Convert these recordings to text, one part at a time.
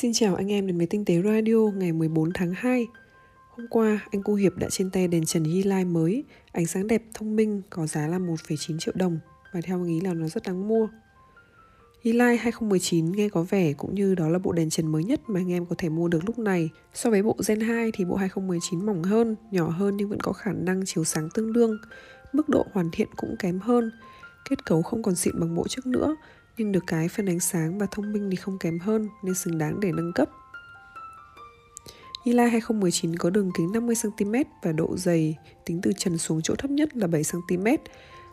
Xin chào anh em đến với Tinh tế Radio ngày 14 tháng 2. Hôm qua, anh Cu Hiệp đã trên tay đèn trần Yili mới, ánh sáng đẹp, thông minh, có giá là 1,9 triệu đồng và theo anh nghĩ là nó rất đáng mua. Yili 2019 nghe có vẻ cũng như đó là bộ đèn trần mới nhất mà anh em có thể mua được lúc này. So với bộ Gen 2 thì bộ 2019 mỏng hơn, nhỏ hơn nhưng vẫn có khả năng chiếu sáng tương đương. Mức độ hoàn thiện cũng kém hơn. Kết cấu không còn xịn bằng bộ trước nữa, nhưng được cái phần ánh sáng và thông minh thì không kém hơn nên xứng đáng để nâng cấp. Yili 2019 có đường kính 50cm và độ dày tính từ trần xuống chỗ thấp nhất là 7cm,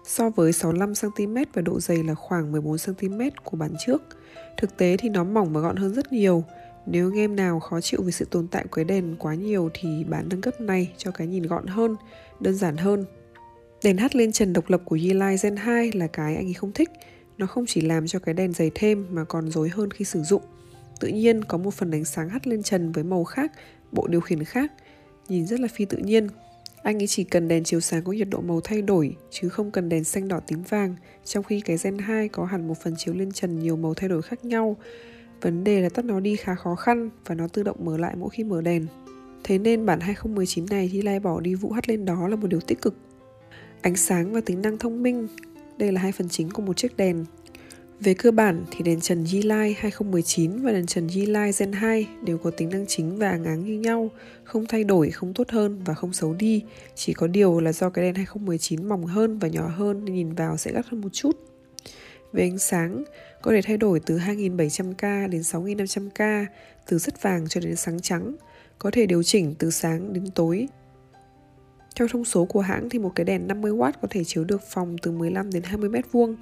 so với 65cm và độ dày là khoảng 14cm của bản trước. Thực tế thì nó mỏng và gọn hơn rất nhiều. Nếu anh em nào khó chịu vì sự tồn tại của đèn quá nhiều thì bán nâng cấp này cho cái nhìn gọn hơn, đơn giản hơn. Đèn hắt lên trần độc lập của Yili Gen 2 là cái anh ấy không thích. Nó không chỉ làm cho cái đèn dày thêm mà còn rối hơn khi sử dụng. Tự nhiên có một phần ánh sáng hắt lên trần với màu khác, bộ điều khiển khác, nhìn rất là phi tự nhiên. Anh ấy chỉ cần đèn chiếu sáng có nhiệt độ màu thay đổi chứ không cần đèn xanh đỏ tím vàng, trong khi cái Gen 2 có hẳn một phần chiếu lên trần nhiều màu thay đổi khác nhau. Vấn đề là tắt nó đi khá khó khăn và nó tự động mở lại mỗi khi mở đèn. Thế nên bản 2019 này thì lai bỏ đi vụ hắt lên đó là một điều tích cực. Ánh sáng và tính năng thông minh đây là hai phần chính của một chiếc đèn. Về cơ bản thì đèn trần G Light 2019 và đèn trần G Light Gen 2 đều có tính năng chính và áng áng như nhau, không thay đổi, không tốt hơn và không xấu đi. Chỉ có điều là do cái đèn 2019 mỏng hơn và nhỏ hơn nên nhìn vào sẽ gắt hơn một chút. Về ánh sáng, có thể thay đổi từ 2700K đến 6500K, từ rất vàng cho đến sáng trắng, có thể điều chỉnh từ sáng đến tối theo thông số của hãng thì một cái đèn 50W có thể chiếu được phòng từ 15 đến 20 mét vuông.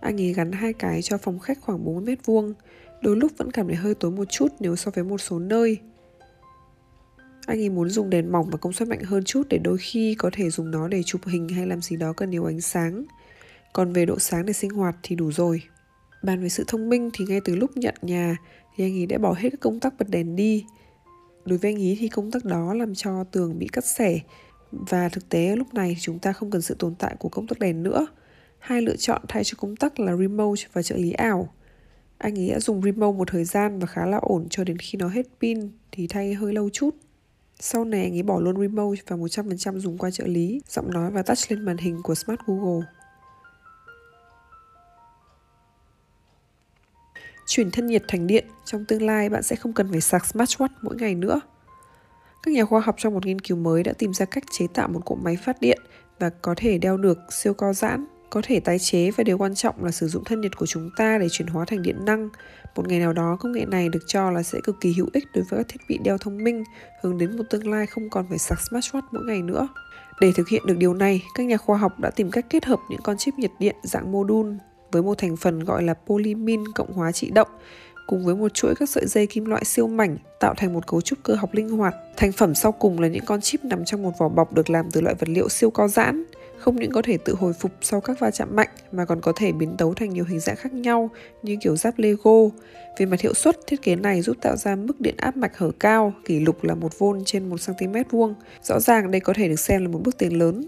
Anh ấy gắn hai cái cho phòng khách khoảng 40 mét vuông. Đôi lúc vẫn cảm thấy hơi tối một chút nếu so với một số nơi. Anh ấy muốn dùng đèn mỏng và công suất mạnh hơn chút để đôi khi có thể dùng nó để chụp hình hay làm gì đó cần nhiều ánh sáng. Còn về độ sáng để sinh hoạt thì đủ rồi. Bàn về sự thông minh thì ngay từ lúc nhận nhà thì anh ấy đã bỏ hết các công tắc bật đèn đi. Đối với anh ấy thì công tắc đó làm cho tường bị cắt xẻ và thực tế lúc này chúng ta không cần sự tồn tại của công tắc đèn nữa. Hai lựa chọn thay cho công tắc là remote và trợ lý ảo. Anh ấy đã dùng remote một thời gian và khá là ổn cho đến khi nó hết pin thì thay hơi lâu chút. Sau này anh ấy bỏ luôn remote và 100% dùng qua trợ lý, giọng nói và touch lên màn hình của Smart Google. Chuyển thân nhiệt thành điện, trong tương lai bạn sẽ không cần phải sạc smartwatch mỗi ngày nữa. Các nhà khoa học trong một nghiên cứu mới đã tìm ra cách chế tạo một cỗ máy phát điện và có thể đeo được siêu co giãn, có thể tái chế và điều quan trọng là sử dụng thân nhiệt của chúng ta để chuyển hóa thành điện năng. Một ngày nào đó, công nghệ này được cho là sẽ cực kỳ hữu ích đối với các thiết bị đeo thông minh, hướng đến một tương lai không còn phải sạc smartwatch mỗi ngày nữa. Để thực hiện được điều này, các nhà khoa học đã tìm cách kết hợp những con chip nhiệt điện dạng mô đun với một thành phần gọi là polymin cộng hóa trị động cùng với một chuỗi các sợi dây kim loại siêu mảnh tạo thành một cấu trúc cơ học linh hoạt. Thành phẩm sau cùng là những con chip nằm trong một vỏ bọc được làm từ loại vật liệu siêu co giãn, không những có thể tự hồi phục sau các va chạm mạnh mà còn có thể biến tấu thành nhiều hình dạng khác nhau như kiểu giáp Lego. Về mặt hiệu suất, thiết kế này giúp tạo ra mức điện áp mạch hở cao, kỷ lục là 1 V trên 1 cm vuông. Rõ ràng đây có thể được xem là một bước tiến lớn.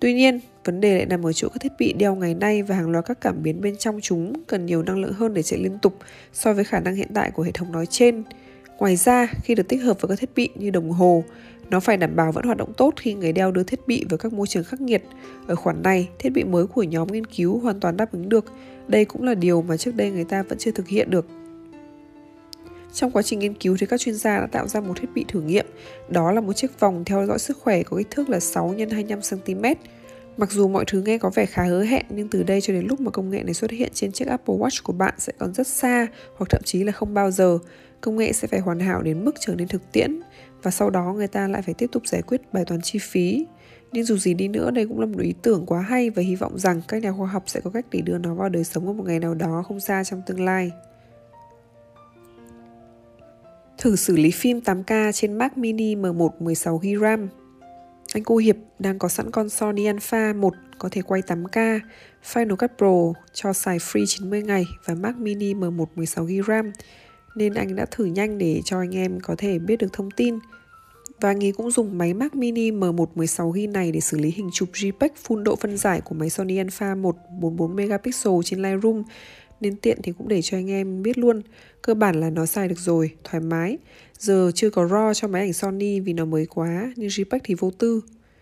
Tuy nhiên, vấn đề lại nằm ở chỗ các thiết bị đeo ngày nay và hàng loạt các cảm biến bên trong chúng cần nhiều năng lượng hơn để chạy liên tục so với khả năng hiện tại của hệ thống nói trên. Ngoài ra, khi được tích hợp với các thiết bị như đồng hồ, nó phải đảm bảo vẫn hoạt động tốt khi người đeo đưa thiết bị vào các môi trường khắc nghiệt. Ở khoản này, thiết bị mới của nhóm nghiên cứu hoàn toàn đáp ứng được. Đây cũng là điều mà trước đây người ta vẫn chưa thực hiện được. Trong quá trình nghiên cứu thì các chuyên gia đã tạo ra một thiết bị thử nghiệm. Đó là một chiếc vòng theo dõi sức khỏe có kích thước là 6 x 25 cm. Mặc dù mọi thứ nghe có vẻ khá hứa hẹn, nhưng từ đây cho đến lúc mà công nghệ này xuất hiện trên chiếc Apple Watch của bạn sẽ còn rất xa hoặc thậm chí là không bao giờ. Công nghệ sẽ phải hoàn hảo đến mức trở nên thực tiễn, và sau đó người ta lại phải tiếp tục giải quyết bài toán chi phí. Nhưng dù gì đi nữa, đây cũng là một ý tưởng quá hay và hy vọng rằng các nhà khoa học sẽ có cách để đưa nó vào đời sống ở một ngày nào đó không xa trong tương lai. Thử xử lý phim 8K trên Mac Mini M1 16GB RAM. Anh cô Hiệp đang có sẵn con Sony Alpha 1 có thể quay 8K, Final Cut Pro cho xài free 90 ngày và Mac Mini M1 16GB RAM nên anh đã thử nhanh để cho anh em có thể biết được thông tin. Và anh ấy cũng dùng máy Mac Mini M1 16GB này để xử lý hình chụp JPEG full độ phân giải của máy Sony Alpha 1 44 megapixel trên Lightroom nên tiện thì cũng để cho anh em biết luôn. Cơ bản là nó xài được rồi, thoải mái. Giờ chưa có RAW cho máy ảnh Sony vì nó mới quá, nhưng JPEG thì vô tư.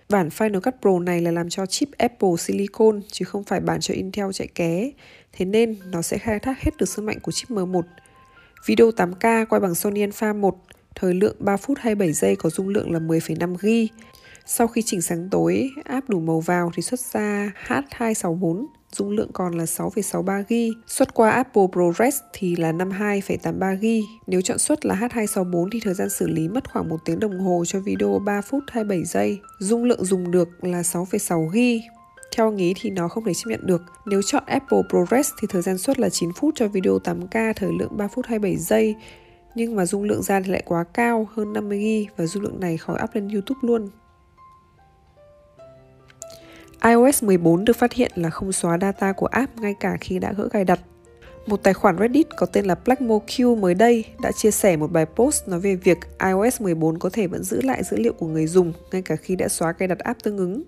Bản Final Cut Pro này là làm cho chip Apple Silicon chứ không phải bản cho Intel chạy ké. Thế nên nó sẽ khai thác hết được sức mạnh của chip M1. Video 8K quay bằng Sony Alpha 1, thời lượng 3 phút 27 giây có dung lượng là 10,5 GB. Sau khi chỉnh sáng tối, áp đủ màu vào thì xuất ra H264, dung lượng còn là 6,63 GB. Xuất qua Apple ProRes thì là 52,83 GB. Nếu chọn xuất là H264 thì thời gian xử lý mất khoảng 1 tiếng đồng hồ cho video 3 phút 27 giây. Dung lượng dùng được là 6,6 GB. Theo nghĩ thì nó không thể chấp nhận được. Nếu chọn Apple ProRes thì thời gian xuất là 9 phút cho video 8K thời lượng 3 phút 27 giây. Nhưng mà dung lượng ra thì lại quá cao, hơn 50GB và dung lượng này khỏi up lên YouTube luôn iOS 14 được phát hiện là không xóa data của app ngay cả khi đã gỡ cài đặt. Một tài khoản Reddit có tên là BlackMoQ mới đây đã chia sẻ một bài post nói về việc iOS 14 có thể vẫn giữ lại dữ liệu của người dùng ngay cả khi đã xóa cài đặt app tương ứng.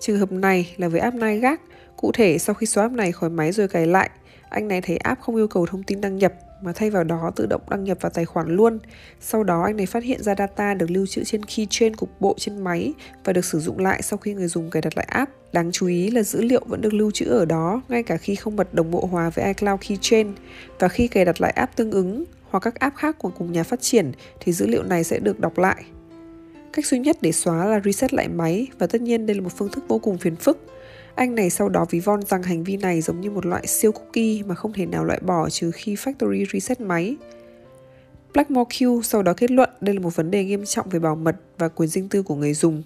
Trường hợp này là với app Nightgag, cụ thể sau khi xóa app này khỏi máy rồi cài lại, anh này thấy app không yêu cầu thông tin đăng nhập mà thay vào đó tự động đăng nhập vào tài khoản luôn. Sau đó, anh này phát hiện ra data được lưu trữ trên keychain cục bộ trên máy và được sử dụng lại sau khi người dùng cài đặt lại app. Đáng chú ý là dữ liệu vẫn được lưu trữ ở đó, ngay cả khi không bật đồng bộ hòa với iCloud Keychain và khi cài đặt lại app tương ứng hoặc các app khác của cùng nhà phát triển thì dữ liệu này sẽ được đọc lại. Cách duy nhất để xóa là reset lại máy và tất nhiên đây là một phương thức vô cùng phiền phức anh này sau đó ví von rằng hành vi này giống như một loại siêu cookie mà không thể nào loại bỏ trừ khi factory reset máy. Blackmore Q sau đó kết luận đây là một vấn đề nghiêm trọng về bảo mật và quyền riêng tư của người dùng.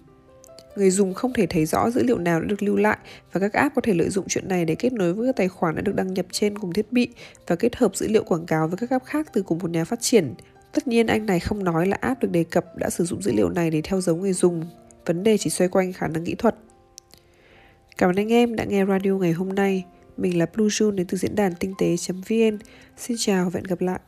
Người dùng không thể thấy rõ dữ liệu nào đã được lưu lại và các app có thể lợi dụng chuyện này để kết nối với các tài khoản đã được đăng nhập trên cùng thiết bị và kết hợp dữ liệu quảng cáo với các app khác từ cùng một nhà phát triển. Tất nhiên, anh này không nói là app được đề cập đã sử dụng dữ liệu này để theo dấu người dùng. Vấn đề chỉ xoay quanh khả năng kỹ thuật. Cảm ơn anh em đã nghe radio ngày hôm nay. Mình là Blue June đến từ diễn đàn tinh tế.vn. Xin chào và hẹn gặp lại.